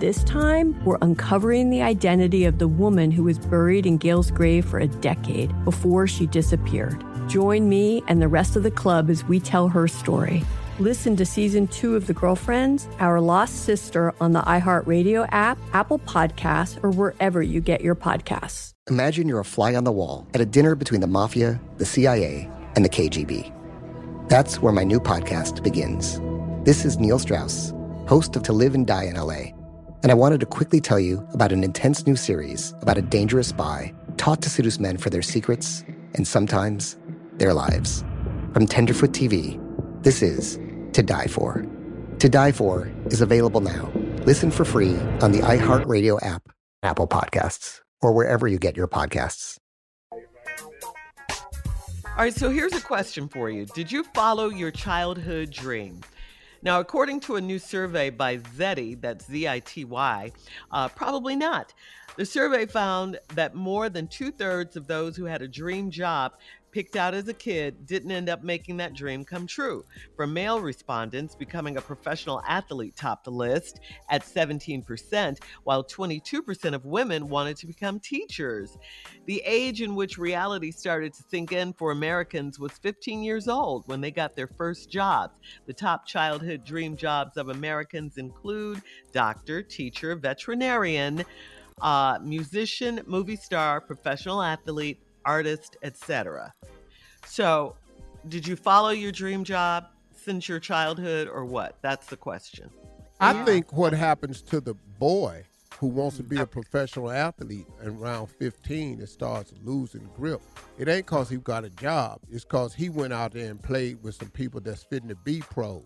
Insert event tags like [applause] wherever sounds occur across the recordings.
This time, we're uncovering the identity of the woman who was buried in Gail's grave for a decade before she disappeared. Join me and the rest of the club as we tell her story. Listen to season two of The Girlfriends, Our Lost Sister on the iHeartRadio app, Apple Podcasts, or wherever you get your podcasts. Imagine you're a fly on the wall at a dinner between the mafia, the CIA, and the KGB. That's where my new podcast begins. This is Neil Strauss, host of To Live and Die in LA. And I wanted to quickly tell you about an intense new series about a dangerous spy taught to seduce men for their secrets and sometimes their lives. From Tenderfoot TV, this is To Die For. To Die For is available now. Listen for free on the iHeartRadio app, Apple Podcasts or wherever you get your podcasts. All right, so here's a question for you Did you follow your childhood dream? Now, according to a new survey by Zety, that's Z I T Y, uh, probably not. The survey found that more than two thirds of those who had a dream job picked out as a kid didn't end up making that dream come true. For male respondents, becoming a professional athlete topped the list at 17%, while 22% of women wanted to become teachers. The age in which reality started to sink in for Americans was 15 years old when they got their first jobs. The top childhood dream jobs of Americans include doctor, teacher, veterinarian, uh, musician, movie star, professional athlete, artist, etc. So, did you follow your dream job since your childhood or what? That's the question. I yeah. think what happens to the boy who wants to be a professional athlete around 15 and starts losing grip, it ain't because he got a job. It's because he went out there and played with some people that's fitting to be pros.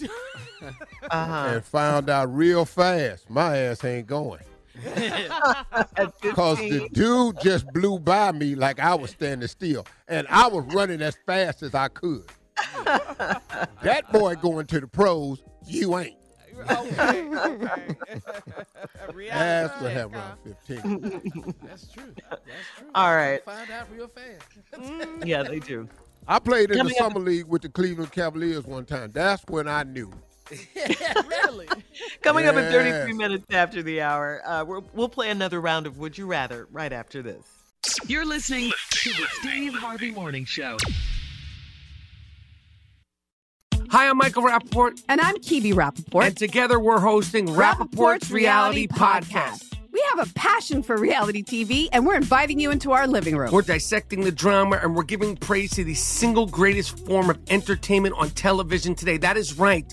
[laughs] uh-huh. And found out real fast, my ass ain't going. Because [laughs] the dude just blew by me like I was standing still, and I was running as fast as I could. [laughs] that boy going to the pros, you ain't. Okay, okay. That's what happened around 15. [laughs] That's true. That's true. All right. Find out real fast. Yeah, they do. I played in Coming the summer up. league with the Cleveland Cavaliers one time. That's when I knew. [laughs] really? Coming yes. up in 33 minutes after the hour, uh, we will play another round of Would You Rather right after this. You're listening to the Steve Harvey Morning Show. Hi, I'm Michael Rapaport. And I'm Kebe Rapaport. And together we're hosting Rapaport's, Rapaport's Reality, Reality Podcast. Podcast. We have a passion for reality TV, and we're inviting you into our living room. We're dissecting the drama and we're giving praise to the single greatest form of entertainment on television today. That is right.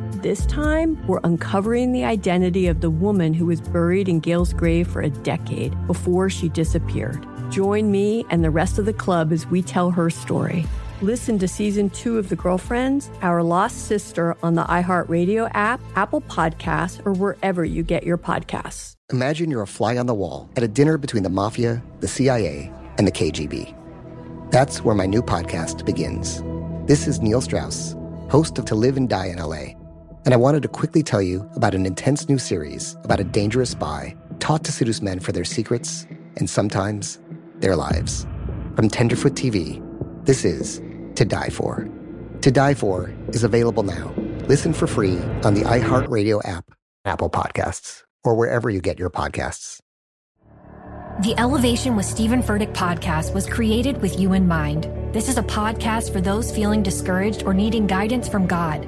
This time, we're uncovering the identity of the woman who was buried in Gail's grave for a decade before she disappeared. Join me and the rest of the club as we tell her story. Listen to season two of The Girlfriends, Our Lost Sister on the iHeartRadio app, Apple Podcasts, or wherever you get your podcasts. Imagine you're a fly on the wall at a dinner between the mafia, the CIA, and the KGB. That's where my new podcast begins. This is Neil Strauss, host of To Live and Die in LA, and I wanted to quickly tell you about an intense new series about a dangerous spy taught to seduce men for their secrets and sometimes their lives. From Tenderfoot TV, this is To Die For. To Die For is available now. Listen for free on the iHeartRadio app, Apple Podcasts, or wherever you get your podcasts. The Elevation with Stephen Furtick podcast was created with you in mind. This is a podcast for those feeling discouraged or needing guidance from God.